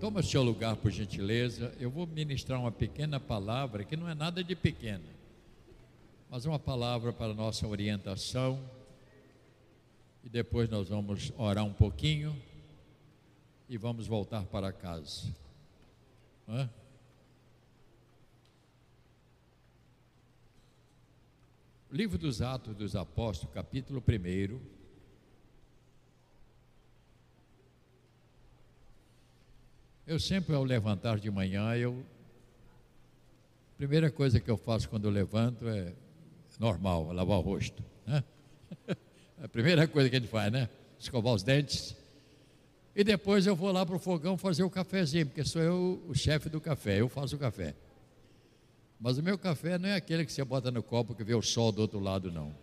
Toma seu lugar, por gentileza. Eu vou ministrar uma pequena palavra que não é nada de pequena, mas uma palavra para nossa orientação. E depois nós vamos orar um pouquinho e vamos voltar para casa. Hã? Livro dos Atos dos Apóstolos, capítulo 1. Eu sempre, ao levantar de manhã, eu. Primeira coisa que eu faço quando eu levanto é normal, lavar o rosto. Né? A primeira coisa que a gente faz, né? Escovar os dentes. E depois eu vou lá para o fogão fazer o cafezinho, porque sou eu o chefe do café, eu faço o café. Mas o meu café não é aquele que você bota no copo que vê o sol do outro lado, não.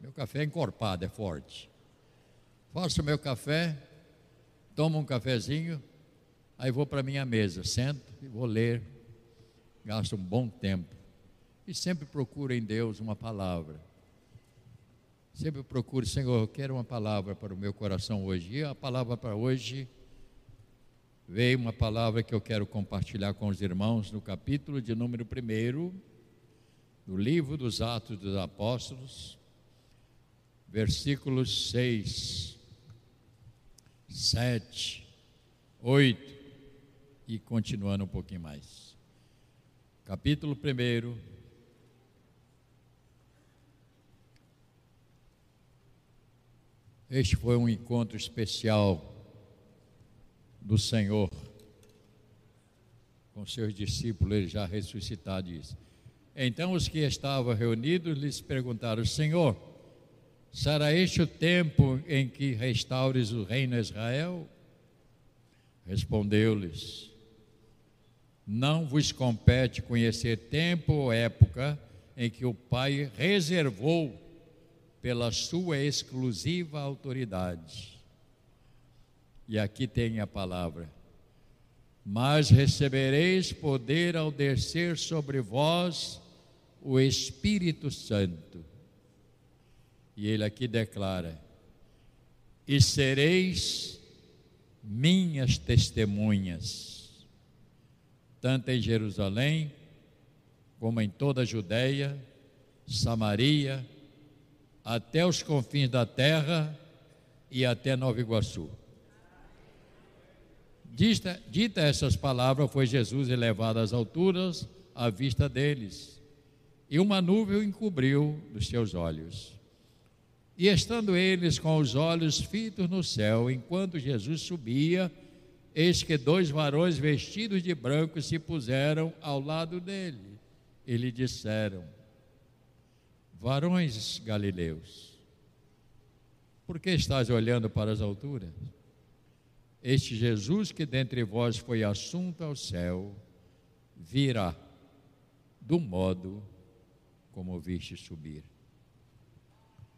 Meu café é encorpado, é forte. Faço o meu café, tomo um cafezinho, aí vou para minha mesa, sento e vou ler. Gasto um bom tempo. E sempre procuro em Deus uma palavra. Sempre procuro, Senhor, eu quero uma palavra para o meu coração hoje. E a palavra para hoje veio uma palavra que eu quero compartilhar com os irmãos no capítulo de número 1 do livro dos Atos dos Apóstolos, versículos 6, 7, 8 e continuando um pouquinho mais. Capítulo 1. Este foi um encontro especial do Senhor com seus discípulos, ele já ressuscitado disse. Então os que estavam reunidos lhes perguntaram: Senhor, será este o tempo em que restaures o reino de Israel? Respondeu-lhes: Não vos compete conhecer tempo ou época em que o Pai reservou pela sua exclusiva autoridade e aqui tem a palavra. Mas recebereis poder ao descer sobre vós o Espírito Santo. E ele aqui declara: E sereis minhas testemunhas, tanto em Jerusalém, como em toda a Judéia, Samaria, até os confins da terra e até Nova Iguaçu. Dita, dita essas palavras, foi Jesus elevado às alturas à vista deles, e uma nuvem o encobriu dos seus olhos. E estando eles com os olhos fitos no céu, enquanto Jesus subia, eis que dois varões vestidos de branco se puseram ao lado dele. E lhe disseram: Varões galileus, por que estás olhando para as alturas? Este Jesus que dentre vós foi assunto ao céu, virá do modo como viste subir.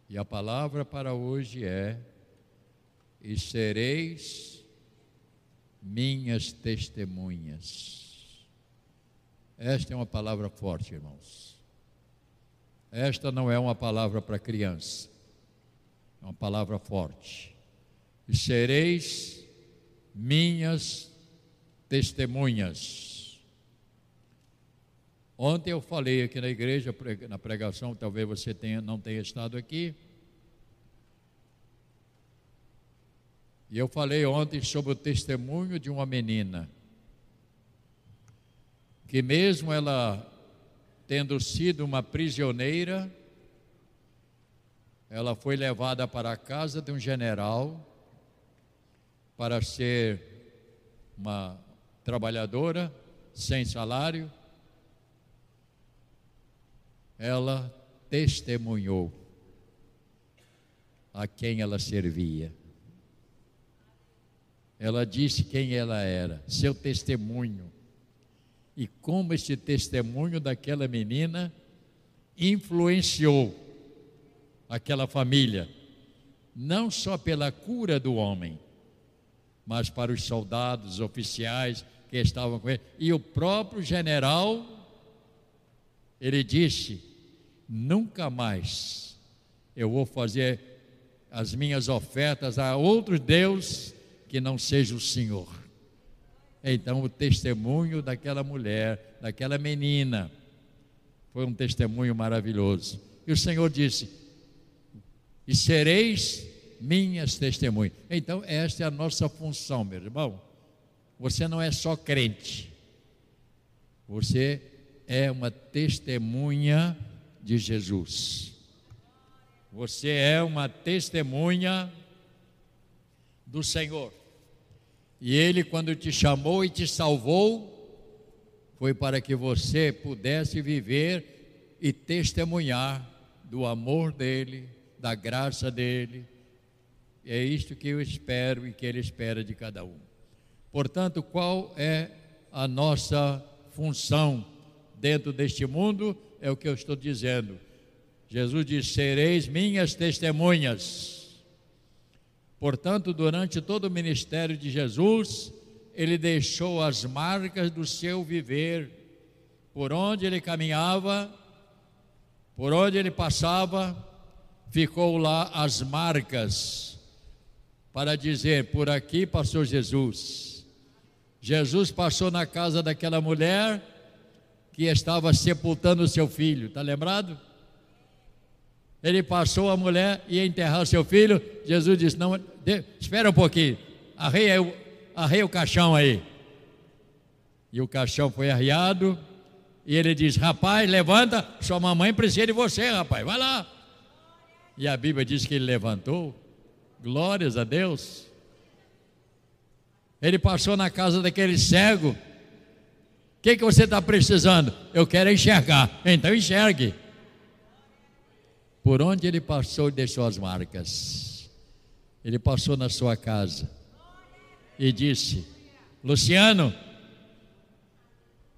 E a palavra para hoje é: E sereis minhas testemunhas. Esta é uma palavra forte, irmãos. Esta não é uma palavra para criança, é uma palavra forte. E sereis minhas testemunhas. Ontem eu falei aqui na igreja, na pregação, talvez você tenha, não tenha estado aqui. E eu falei ontem sobre o testemunho de uma menina, que mesmo ela tendo sido uma prisioneira, ela foi levada para a casa de um general para ser uma trabalhadora sem salário, ela testemunhou a quem ela servia. Ela disse quem ela era, seu testemunho. E como esse testemunho daquela menina influenciou aquela família, não só pela cura do homem, mas para os soldados, oficiais que estavam com ele. E o próprio general, ele disse: nunca mais eu vou fazer as minhas ofertas a outro Deus que não seja o Senhor. Então, o testemunho daquela mulher, daquela menina, foi um testemunho maravilhoso. E o Senhor disse: E sereis minhas testemunhas. Então, esta é a nossa função, meu irmão. Você não é só crente, você é uma testemunha de Jesus. Você é uma testemunha do Senhor. E Ele, quando te chamou e te salvou, foi para que você pudesse viver e testemunhar do amor dEle, da graça dEle. É isto que eu espero e que Ele espera de cada um. Portanto, qual é a nossa função dentro deste mundo? É o que eu estou dizendo. Jesus diz: Sereis minhas testemunhas Portanto, durante todo o ministério de Jesus, ele deixou as marcas do seu viver, por onde ele caminhava, por onde ele passava, ficou lá as marcas, para dizer: por aqui passou Jesus. Jesus passou na casa daquela mulher que estava sepultando seu filho, está lembrado? Ele passou, a mulher ia enterrar seu filho. Jesus disse: Não, de, espera um pouquinho, arreia, arreia o caixão aí. E o caixão foi arriado. E ele diz: Rapaz, levanta, sua mamãe precisa de você, rapaz, vai lá. E a Bíblia diz que ele levantou. Glórias a Deus. Ele passou na casa daquele cego. O que, que você está precisando? Eu quero enxergar. Então enxergue. Por onde ele passou, deixou as marcas. Ele passou na sua casa e disse: Luciano,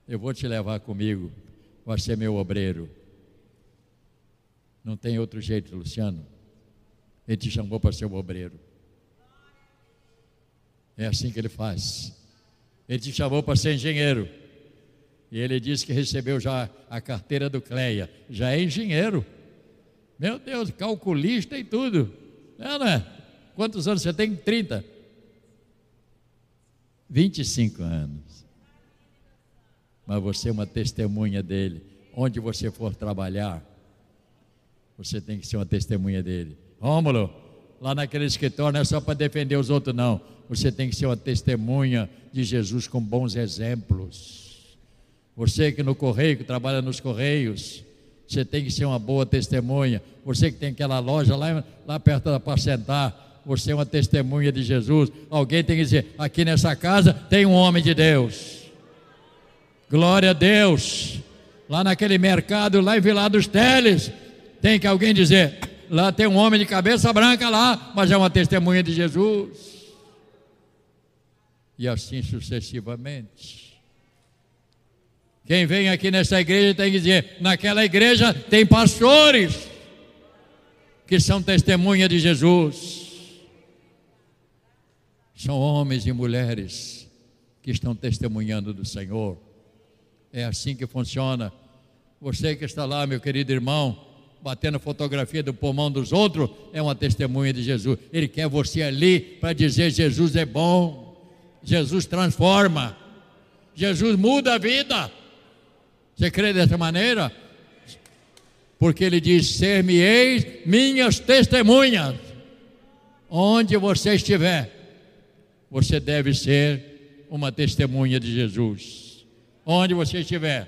eu vou te levar comigo, vai ser meu obreiro. Não tem outro jeito, Luciano. Ele te chamou para ser o obreiro. É assim que ele faz. Ele te chamou para ser engenheiro. E ele disse que recebeu já a carteira do CLEA. Já é engenheiro. Meu Deus, calculista e tudo. Não, não é? Quantos anos você tem? 30. 25 anos. Mas você é uma testemunha dele. Onde você for trabalhar, você tem que ser uma testemunha dele. Rômulo, lá naquele escritório não é só para defender os outros, não. Você tem que ser uma testemunha de Jesus com bons exemplos. Você que no correio, que trabalha nos correios, você tem que ser uma boa testemunha. Você que tem aquela loja lá, lá perto da Pacentar, você é uma testemunha de Jesus. Alguém tem que dizer: aqui nessa casa tem um homem de Deus. Glória a Deus. Lá naquele mercado, lá em Vila dos Teles, tem que alguém dizer: lá tem um homem de cabeça branca lá, mas é uma testemunha de Jesus. E assim sucessivamente. Quem vem aqui nessa igreja tem que dizer: naquela igreja tem pastores que são testemunha de Jesus. São homens e mulheres que estão testemunhando do Senhor. É assim que funciona. Você que está lá, meu querido irmão, batendo fotografia do pulmão dos outros, é uma testemunha de Jesus. Ele quer você ali para dizer: Jesus é bom, Jesus transforma, Jesus muda a vida. Você crê dessa maneira? Porque ele diz: Ser-me-eis minhas testemunhas. Onde você estiver, você deve ser uma testemunha de Jesus. Onde você estiver.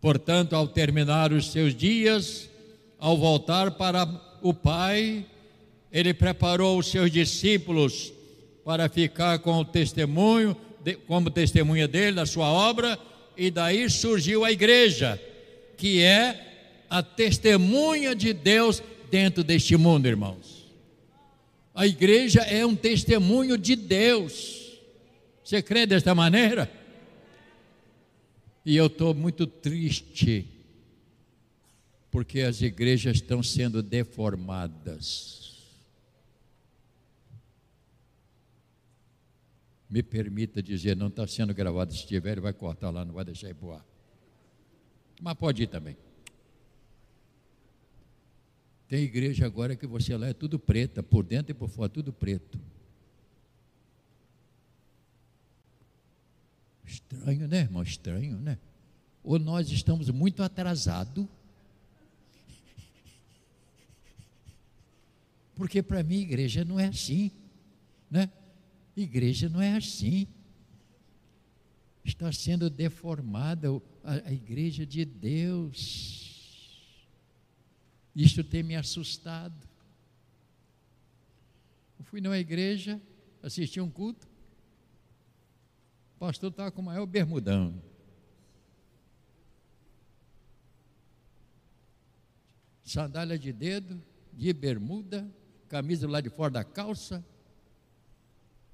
Portanto, ao terminar os seus dias, ao voltar para o Pai, ele preparou os seus discípulos para ficar com o testemunho, como testemunha dele, da sua obra e daí surgiu a igreja, que é a testemunha de Deus dentro deste mundo, irmãos. A igreja é um testemunho de Deus. Você crê desta maneira? E eu estou muito triste, porque as igrejas estão sendo deformadas. Me permita dizer, não está sendo gravado, se tiver, ele vai cortar lá, não vai deixar ir para o ar. Mas pode ir também. Tem igreja agora que você lá é tudo preta, por dentro e por fora, tudo preto. Estranho, né, irmão? Estranho, né? Ou nós estamos muito atrasados. Porque para mim, igreja não é assim, né? Igreja não é assim. Está sendo deformada a, igreja de Deus. Isso tem me assustado. Eu fui numa igreja, assisti um culto, o pastor estava com o maior bermudão. Sandália de dedo, de bermuda, camisa lá de fora da calça.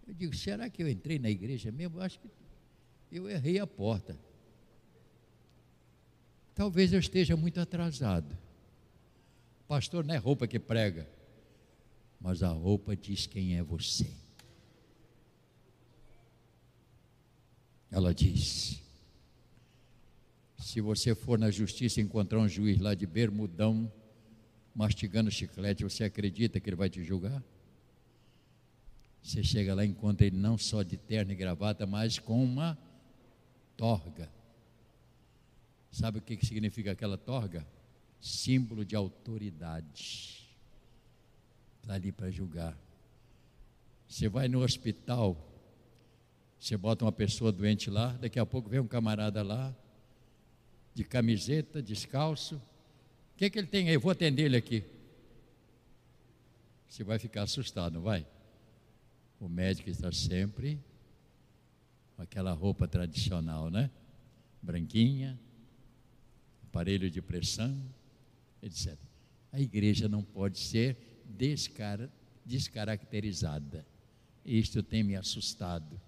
Eu digo, será que eu entrei na igreja mesmo? Eu acho que eu errei a porta. Talvez eu esteja muito atrasado. Pastor não é roupa que prega, mas a roupa diz quem é você. Ela diz: se você for na justiça encontrar um juiz lá de bermudão, mastigando chiclete, você acredita que ele vai te julgar? Você chega lá e encontra ele não só de terno e gravata, mas com uma torga. Sabe o que significa aquela torga? Símbolo de autoridade. Está ali para julgar. Você vai no hospital, você bota uma pessoa doente lá, daqui a pouco vem um camarada lá, de camiseta, descalço, o que, que ele tem aí? Eu vou atender ele aqui. Você vai ficar assustado, não vai? O médico está sempre com aquela roupa tradicional, né? Branquinha, aparelho de pressão, etc. A igreja não pode ser descar descaracterizada. Isto tem me assustado.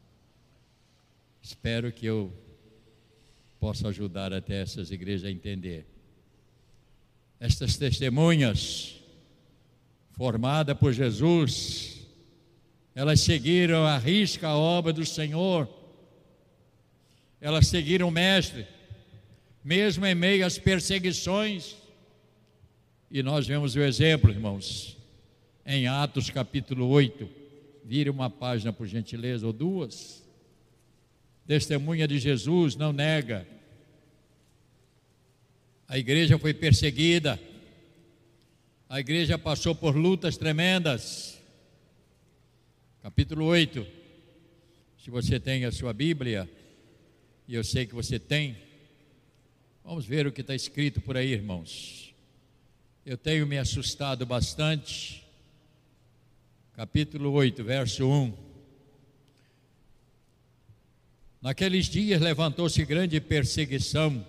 Espero que eu possa ajudar até essas igrejas a entender estas testemunhas, formadas por Jesus, elas seguiram a risca a obra do Senhor, elas seguiram o Mestre, mesmo em meio às perseguições, e nós vemos o exemplo, irmãos, em Atos capítulo 8, vire uma página por gentileza, ou duas. Testemunha de Jesus não nega. A igreja foi perseguida, a igreja passou por lutas tremendas. Capítulo 8. Se você tem a sua Bíblia, e eu sei que você tem, vamos ver o que está escrito por aí, irmãos. Eu tenho me assustado bastante. Capítulo 8, verso 1. Naqueles dias levantou-se grande perseguição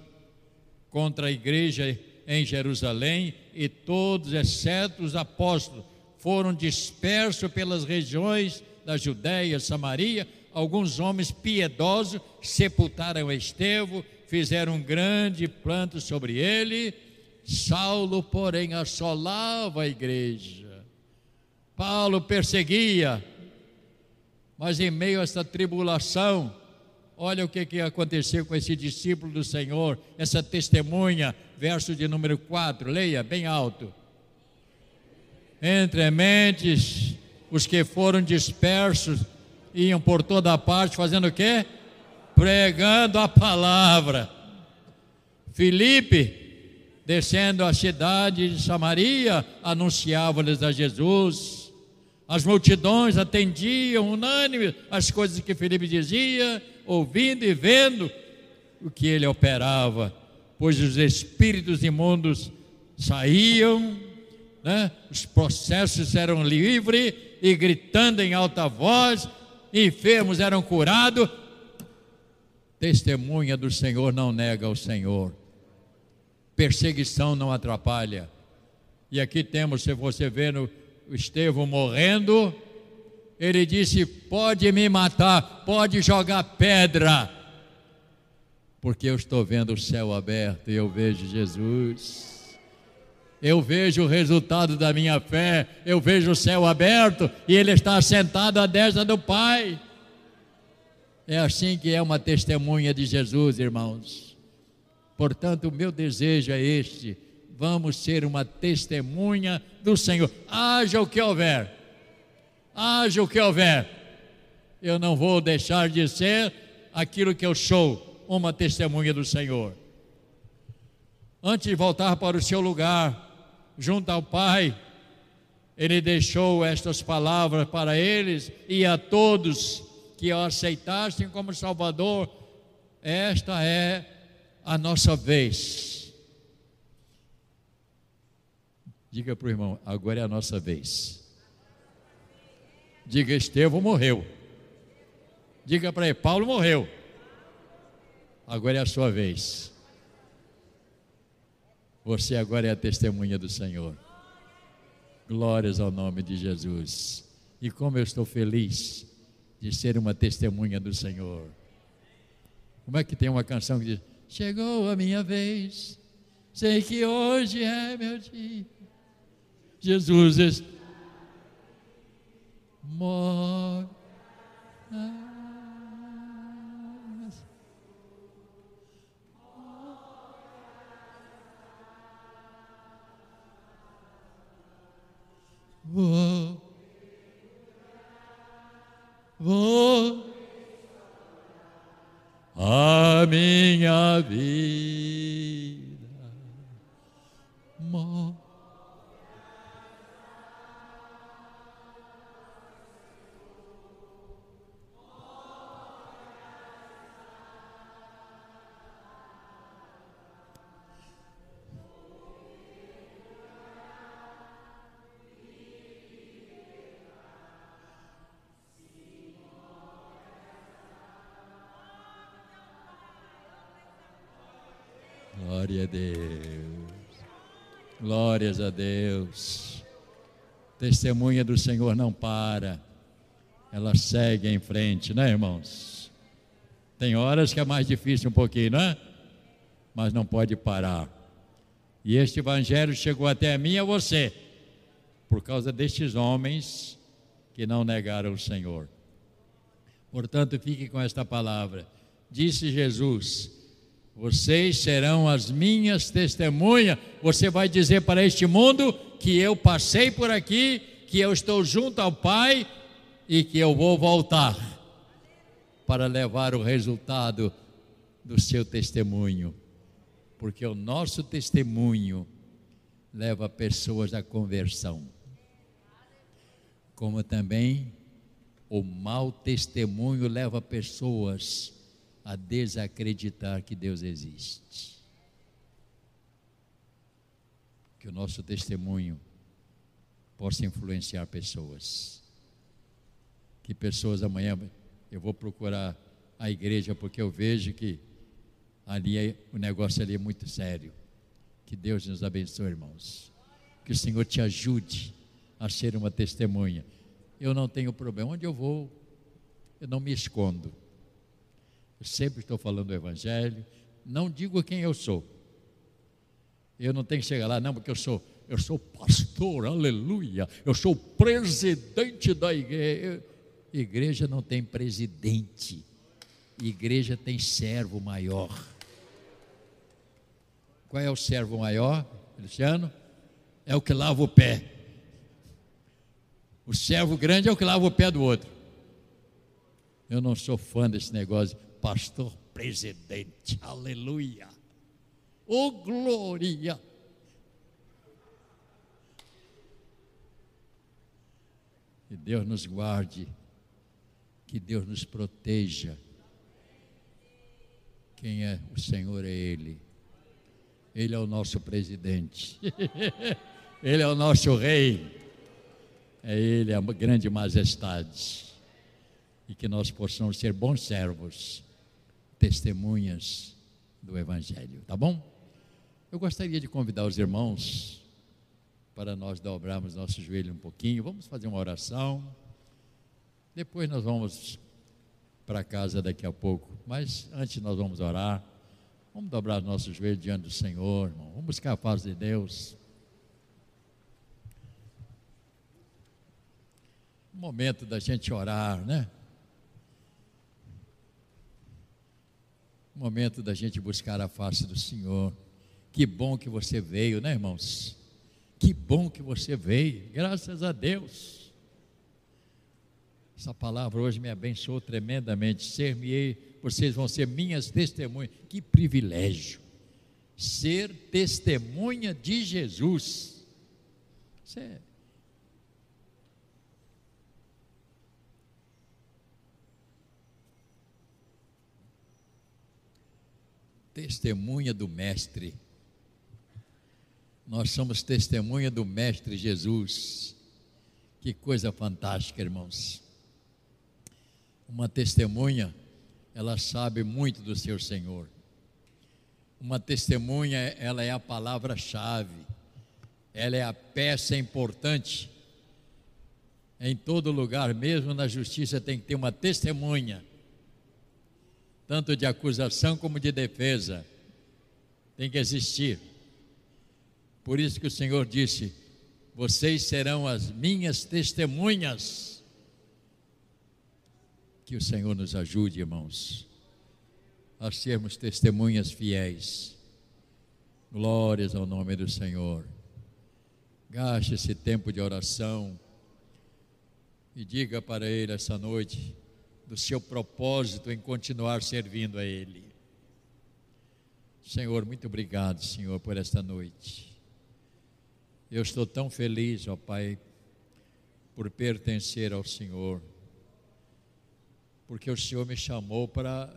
contra a igreja em Jerusalém e todos, exceto os apóstolos, foram dispersos pelas regiões da Judéia, Samaria. Alguns homens piedosos sepultaram Estevão, fizeram um grande planto sobre ele. Saulo, porém, assolava a igreja. Paulo perseguia, mas em meio a esta tribulação, Olha o que, que aconteceu com esse discípulo do Senhor, essa testemunha, verso de número 4, leia bem alto. Entre mentes, os que foram dispersos iam por toda parte fazendo o quê? Pregando a palavra. Filipe, descendo a cidade de Samaria, anunciava-lhes a Jesus. As multidões atendiam unânimes as coisas que Filipe dizia ouvindo e vendo o que ele operava, pois os espíritos imundos saíam, né? os processos eram livres e gritando em alta voz, enfermos eram curados. Testemunha do Senhor não nega o Senhor, perseguição não atrapalha. E aqui temos, se você vê no Estevão morrendo, ele disse: Pode me matar, pode jogar pedra, porque eu estou vendo o céu aberto e eu vejo Jesus. Eu vejo o resultado da minha fé, eu vejo o céu aberto e Ele está sentado à destra do Pai. É assim que é uma testemunha de Jesus, irmãos. Portanto, o meu desejo é este: vamos ser uma testemunha do Senhor, haja o que houver haja o que houver. Eu não vou deixar de ser aquilo que eu sou, uma testemunha do Senhor. Antes de voltar para o seu lugar, junto ao Pai, ele deixou estas palavras para eles e a todos que o aceitassem como Salvador. Esta é a nossa vez. Diga para o irmão, agora é a nossa vez. Diga, Estevão morreu. Diga para ele, Paulo morreu. Agora é a sua vez. Você agora é a testemunha do Senhor. Glórias ao nome de Jesus. E como eu estou feliz de ser uma testemunha do Senhor. Como é que tem uma canção que diz: Chegou a minha vez, sei que hoje é meu dia. Jesus está Vou, vou a minha vida. Glória a Deus. Glórias a Deus. Testemunha do Senhor não para. Ela segue em frente, né, irmãos? Tem horas que é mais difícil um pouquinho, né? Mas não pode parar. E este evangelho chegou até a mim e a você, por causa destes homens que não negaram o Senhor. Portanto, fique com esta palavra. Disse Jesus: vocês serão as minhas testemunhas. Você vai dizer para este mundo que eu passei por aqui, que eu estou junto ao Pai e que eu vou voltar para levar o resultado do seu testemunho. Porque o nosso testemunho leva pessoas à conversão. Como também o mau testemunho leva pessoas a desacreditar que Deus existe. Que o nosso testemunho possa influenciar pessoas. Que pessoas amanhã eu vou procurar a igreja porque eu vejo que ali é, o negócio ali é muito sério. Que Deus nos abençoe, irmãos. Que o Senhor te ajude a ser uma testemunha. Eu não tenho problema. Onde eu vou, eu não me escondo. Eu sempre estou falando do Evangelho. Não digo quem eu sou. Eu não tenho que chegar lá, não, porque eu sou, eu sou pastor, aleluia. Eu sou presidente da igreja. Igreja não tem presidente. Igreja tem servo maior. Qual é o servo maior, Cristiano? É o que lava o pé. O servo grande é o que lava o pé do outro. Eu não sou fã desse negócio pastor presidente. Aleluia. Oh, glória. Que Deus nos guarde, que Deus nos proteja. Quem é o Senhor é Ele. Ele é o nosso presidente. Ele é o nosso rei. É Ele, a grande majestade. E que nós possamos ser bons servos testemunhas do Evangelho, tá bom? Eu gostaria de convidar os irmãos para nós dobrarmos nosso joelho um pouquinho, vamos fazer uma oração, depois nós vamos para casa daqui a pouco, mas antes nós vamos orar, vamos dobrar nossos joelhos diante do Senhor, irmão, vamos buscar a paz de Deus. Momento da gente orar, né? Momento da gente buscar a face do Senhor. Que bom que você veio, né, irmãos? Que bom que você veio, graças a Deus. Essa palavra hoje me abençoou tremendamente. Ser-me-ei vocês vão ser minhas testemunhas. Que privilégio! Ser testemunha de Jesus. Isso é. Testemunha do Mestre. Nós somos testemunha do Mestre Jesus. Que coisa fantástica, irmãos. Uma testemunha, ela sabe muito do seu Senhor. Uma testemunha, ela é a palavra-chave. Ela é a peça importante. Em todo lugar, mesmo na justiça, tem que ter uma testemunha, tanto de acusação como de defesa. Tem que existir. Por isso que o Senhor disse: vocês serão as minhas testemunhas. Que o Senhor nos ajude, irmãos, a sermos testemunhas fiéis. Glórias ao nome do Senhor. Gaste esse tempo de oração e diga para Ele essa noite do seu propósito em continuar servindo a Ele. Senhor, muito obrigado, Senhor, por esta noite. Eu estou tão feliz, ó Pai, por pertencer ao Senhor, porque o Senhor me chamou para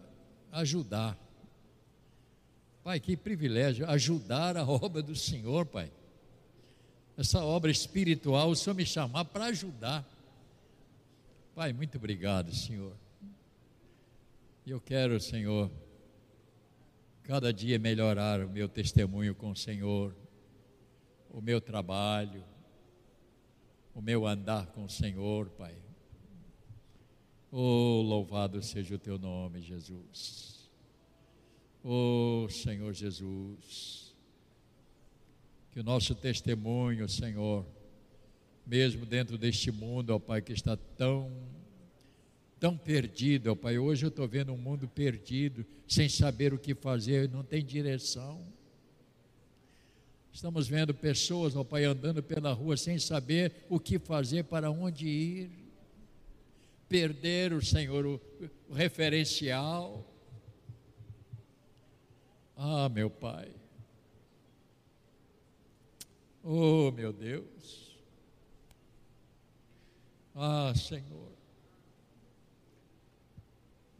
ajudar. Pai, que privilégio ajudar a obra do Senhor, Pai. Essa obra espiritual, o Senhor me chamar para ajudar. Pai, muito obrigado, Senhor. E eu quero, Senhor, cada dia melhorar o meu testemunho com o Senhor o meu trabalho, o meu andar com o Senhor, Pai. Oh, louvado seja o teu nome, Jesus. Oh, Senhor Jesus. Que o nosso testemunho, Senhor, mesmo dentro deste mundo, ó Pai, que está tão, tão perdido, ó Pai. Hoje eu estou vendo um mundo perdido, sem saber o que fazer, não tem direção. Estamos vendo pessoas, ó Pai, andando pela rua sem saber o que fazer, para onde ir. Perder o Senhor, o referencial. Ah, meu Pai. Oh, meu Deus. Ah, Senhor.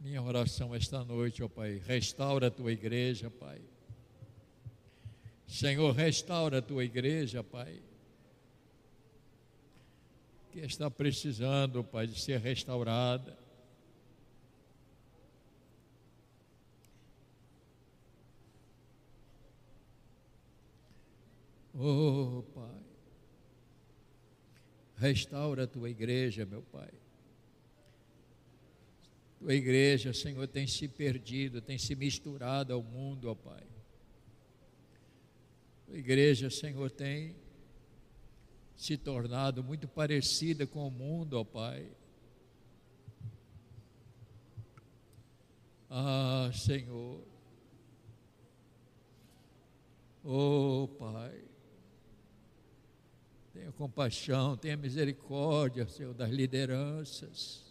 Minha oração esta noite, ó Pai, restaura a tua igreja, Pai Senhor, restaura a tua igreja, Pai. Que está precisando, Pai, de ser restaurada. Oh, Pai. Restaura a tua igreja, meu Pai. Tua igreja, Senhor, tem se perdido, tem se misturado ao mundo, ó Pai. A igreja, Senhor, tem se tornado muito parecida com o mundo, ó Pai. Ah, Senhor. Oh, Pai. Tenha compaixão, tenha misericórdia, Senhor, das lideranças.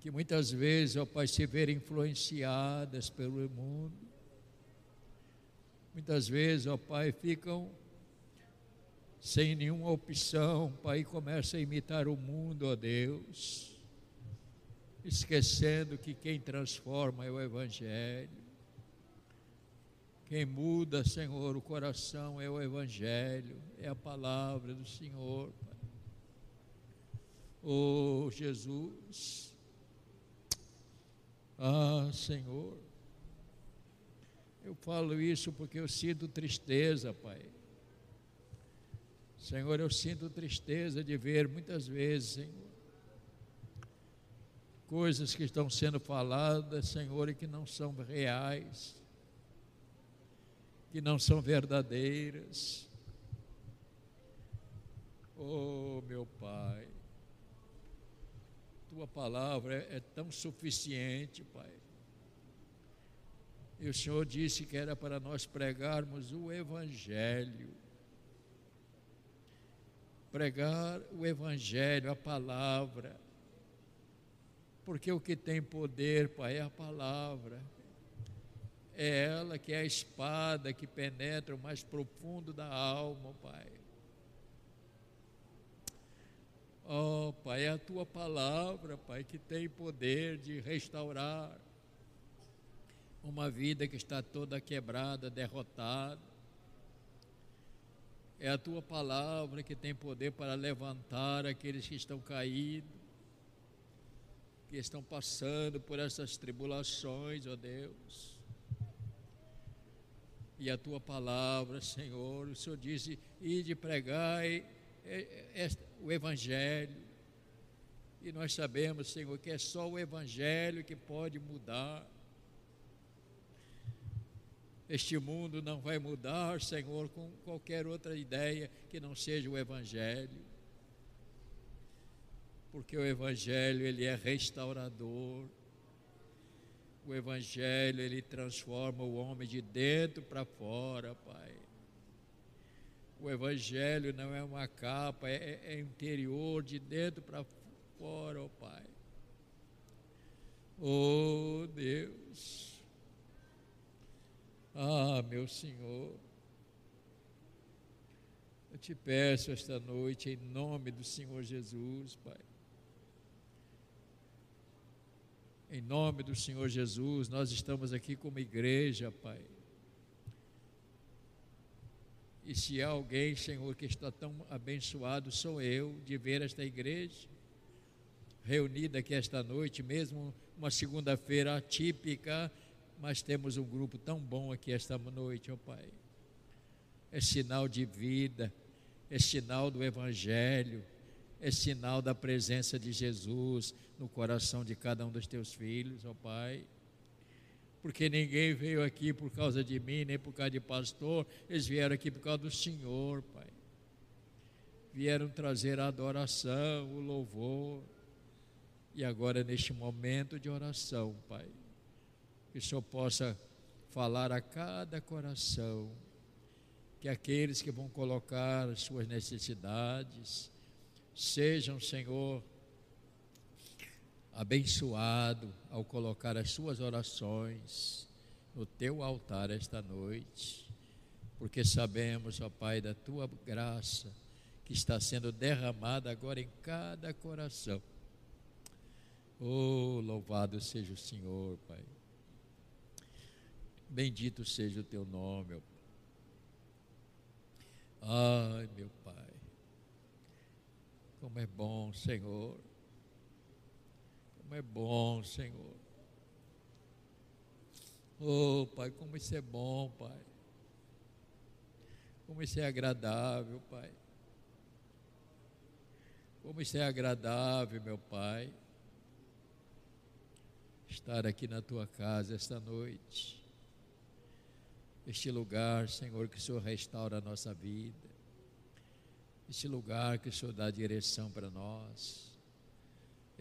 Que muitas vezes, ó Pai, se verem influenciadas pelo mundo Muitas vezes, ó Pai, ficam sem nenhuma opção, Pai, começam a imitar o mundo, ó Deus, esquecendo que quem transforma é o Evangelho. Quem muda, Senhor, o coração é o Evangelho, é a palavra do Senhor, Pai. Oh, Jesus. Ah, Senhor. Eu falo isso porque eu sinto tristeza, Pai. Senhor, eu sinto tristeza de ver muitas vezes, Senhor, coisas que estão sendo faladas, Senhor, e que não são reais, que não são verdadeiras. Oh, meu Pai, Tua palavra é, é tão suficiente, Pai e o Senhor disse que era para nós pregarmos o Evangelho. Pregar o Evangelho, a palavra. Porque o que tem poder, Pai, é a palavra. É ela que é a espada que penetra o mais profundo da alma, Pai. Oh, Pai, é a tua palavra, Pai, que tem poder de restaurar uma vida que está toda quebrada, derrotada. É a tua palavra que tem poder para levantar aqueles que estão caídos, que estão passando por essas tribulações, ó Deus. E a tua palavra, Senhor, o Senhor disse: ide pregar o Evangelho. E nós sabemos, Senhor, que é só o Evangelho que pode mudar este mundo não vai mudar, Senhor, com qualquer outra ideia que não seja o Evangelho. Porque o Evangelho, ele é restaurador. O Evangelho, ele transforma o homem de dentro para fora, Pai. O Evangelho não é uma capa, é, é interior, de dentro para fora, ó oh, Pai. Oh Deus. Ah, meu Senhor, eu te peço esta noite, em nome do Senhor Jesus, Pai. Em nome do Senhor Jesus, nós estamos aqui como igreja, Pai. E se há alguém, Senhor, que está tão abençoado, sou eu de ver esta igreja reunida aqui esta noite, mesmo uma segunda-feira atípica, mas temos um grupo tão bom aqui esta noite, ó oh Pai. É sinal de vida, é sinal do Evangelho, é sinal da presença de Jesus no coração de cada um dos teus filhos, ó oh Pai. Porque ninguém veio aqui por causa de mim, nem por causa de pastor, eles vieram aqui por causa do Senhor, Pai. Vieram trazer a adoração, o louvor. E agora, neste momento de oração, Pai, que o Senhor possa falar a cada coração, que aqueles que vão colocar as suas necessidades sejam, Senhor, abençoado ao colocar as suas orações no teu altar esta noite, porque sabemos, ó Pai, da tua graça que está sendo derramada agora em cada coração. Oh, louvado seja o Senhor, Pai. Bendito seja o teu nome, meu Pai. Ai, meu Pai. Como é bom, Senhor. Como é bom, Senhor. Oh, Pai, como isso é bom, Pai. Como isso é agradável, Pai. Como isso é agradável, meu Pai. Estar aqui na tua casa esta noite este lugar, Senhor, que o Senhor restaura a nossa vida, este lugar que o Senhor dá direção para nós,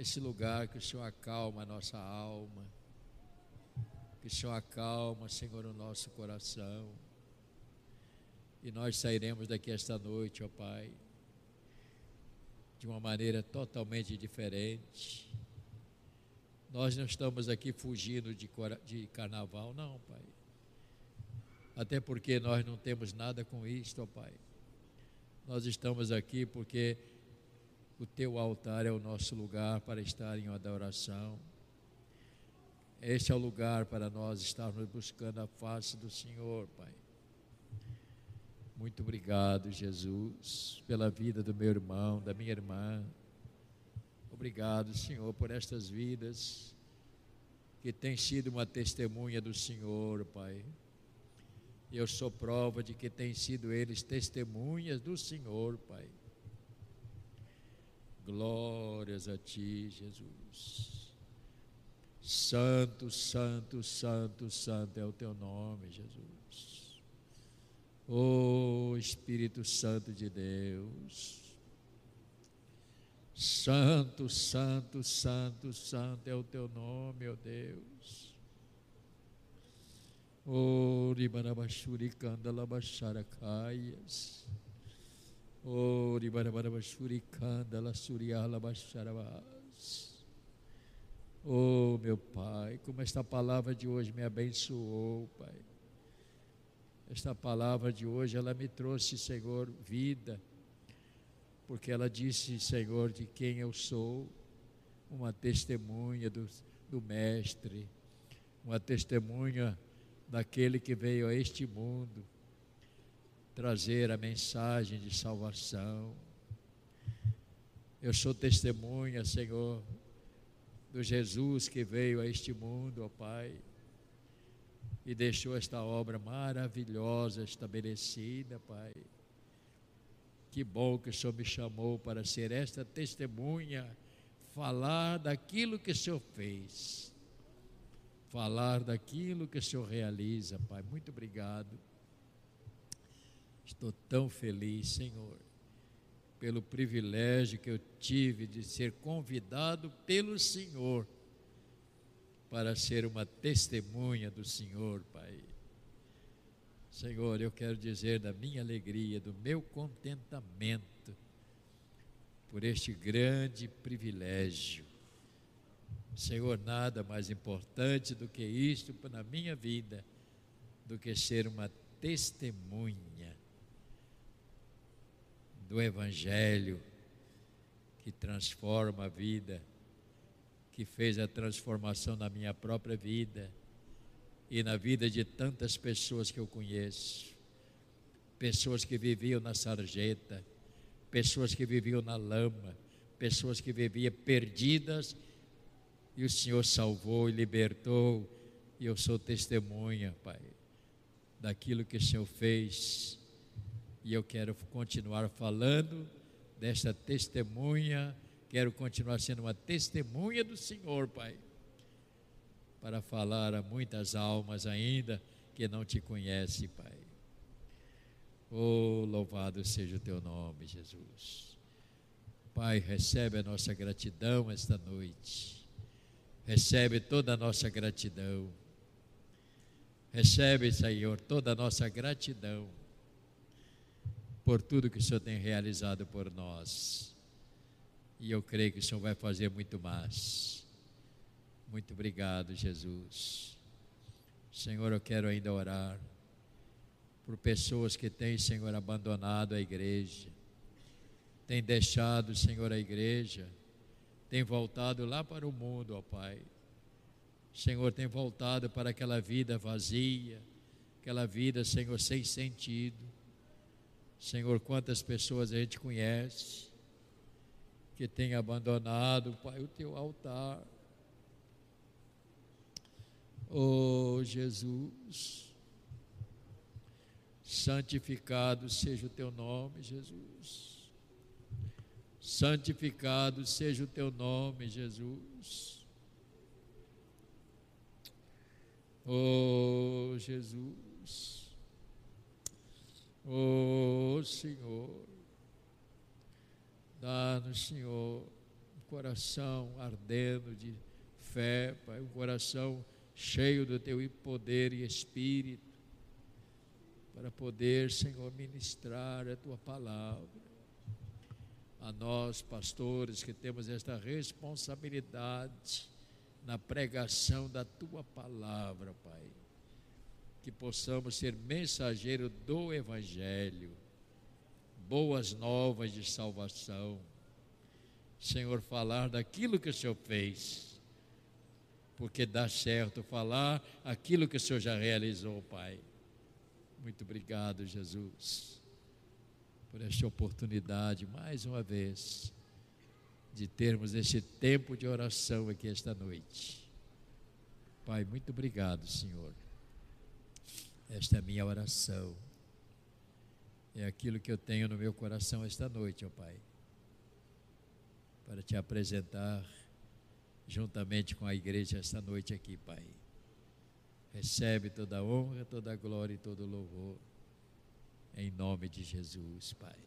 este lugar que o Senhor acalma a nossa alma, que o Senhor acalma, Senhor, o nosso coração. E nós sairemos daqui esta noite, ó Pai, de uma maneira totalmente diferente. Nós não estamos aqui fugindo de, de carnaval, não, Pai até porque nós não temos nada com isto, ó Pai. Nós estamos aqui porque o teu altar é o nosso lugar para estar em adoração. Este é o lugar para nós estarmos buscando a face do Senhor, Pai. Muito obrigado, Jesus, pela vida do meu irmão, da minha irmã. Obrigado, Senhor, por estas vidas que têm sido uma testemunha do Senhor, Pai. Eu sou prova de que têm sido eles testemunhas do Senhor, Pai. Glórias a Ti, Jesus. Santo, santo, santo, santo é o Teu nome, Jesus. Oh Espírito Santo de Deus. Santo, santo, santo, santo é o Teu nome, ó oh Deus. Ori barabashuri kandala basharakayas. Oh, meu Pai, como esta palavra de hoje me abençoou, Pai. Esta palavra de hoje, ela me trouxe, Senhor, vida, porque ela disse, Senhor, de quem eu sou, uma testemunha do, do Mestre, uma testemunha daquele que veio a este mundo trazer a mensagem de salvação. Eu sou testemunha, Senhor, do Jesus que veio a este mundo, ó Pai, e deixou esta obra maravilhosa estabelecida, Pai. Que bom que o Senhor me chamou para ser esta testemunha, falar daquilo que o Senhor fez, falar daquilo que o Senhor realiza, Pai. Muito obrigado. Estou tão feliz, Senhor pelo privilégio que eu tive de ser convidado pelo Senhor para ser uma testemunha do Senhor, Pai. Senhor, eu quero dizer da minha alegria, do meu contentamento por este grande privilégio. Senhor, nada mais importante do que isto na minha vida, do que ser uma testemunha do Evangelho que transforma a vida, que fez a transformação na minha própria vida e na vida de tantas pessoas que eu conheço. Pessoas que viviam na sarjeta, pessoas que viviam na lama, pessoas que viviam perdidas e o Senhor salvou e libertou. E eu sou testemunha, Pai, daquilo que o Senhor fez e eu quero continuar falando desta testemunha, quero continuar sendo uma testemunha do Senhor, Pai, para falar a muitas almas ainda que não te conhecem, Pai. Oh, louvado seja o teu nome, Jesus. Pai, recebe a nossa gratidão esta noite. Recebe toda a nossa gratidão. Recebe, Senhor, toda a nossa gratidão por tudo que o Senhor tem realizado por nós. E eu creio que o Senhor vai fazer muito mais. Muito obrigado, Jesus. Senhor, eu quero ainda orar por pessoas que têm, Senhor, abandonado a igreja, têm deixado, Senhor, a igreja, têm voltado lá para o mundo, ó Pai. Senhor, tem voltado para aquela vida vazia, aquela vida, Senhor, sem sentido. Senhor, quantas pessoas a gente conhece que tem abandonado, Pai, o teu altar. Oh Jesus, santificado seja o teu nome, Jesus. Santificado seja o teu nome, Jesus. Oh Jesus. Oh Senhor, dá-nos, Senhor, um coração ardendo de fé, Pai, um coração cheio do Teu poder e Espírito, para poder, Senhor, ministrar a Tua palavra. A nós, pastores, que temos esta responsabilidade na pregação da Tua palavra, Pai que possamos ser mensageiro do Evangelho, boas novas de salvação. Senhor, falar daquilo que o Senhor fez, porque dá certo falar aquilo que o Senhor já realizou, Pai. Muito obrigado, Jesus, por esta oportunidade, mais uma vez, de termos esse tempo de oração aqui esta noite. Pai, muito obrigado, Senhor. Esta é a minha oração. É aquilo que eu tenho no meu coração esta noite, ó Pai. Para te apresentar juntamente com a igreja esta noite aqui, Pai. Recebe toda a honra, toda a glória e todo o louvor. Em nome de Jesus, Pai.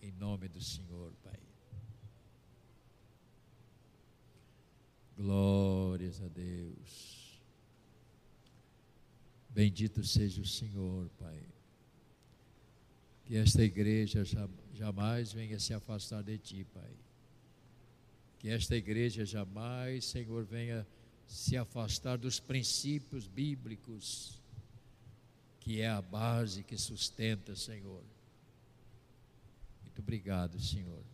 Em nome do Senhor, Pai. Glórias a Deus. Bendito seja o Senhor, Pai. Que esta igreja jamais venha se afastar de Ti, Pai. Que esta igreja jamais, Senhor, venha se afastar dos princípios bíblicos, que é a base que sustenta, Senhor. Muito obrigado, Senhor.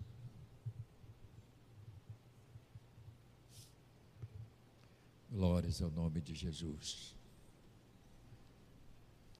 Glórias ao nome de Jesus.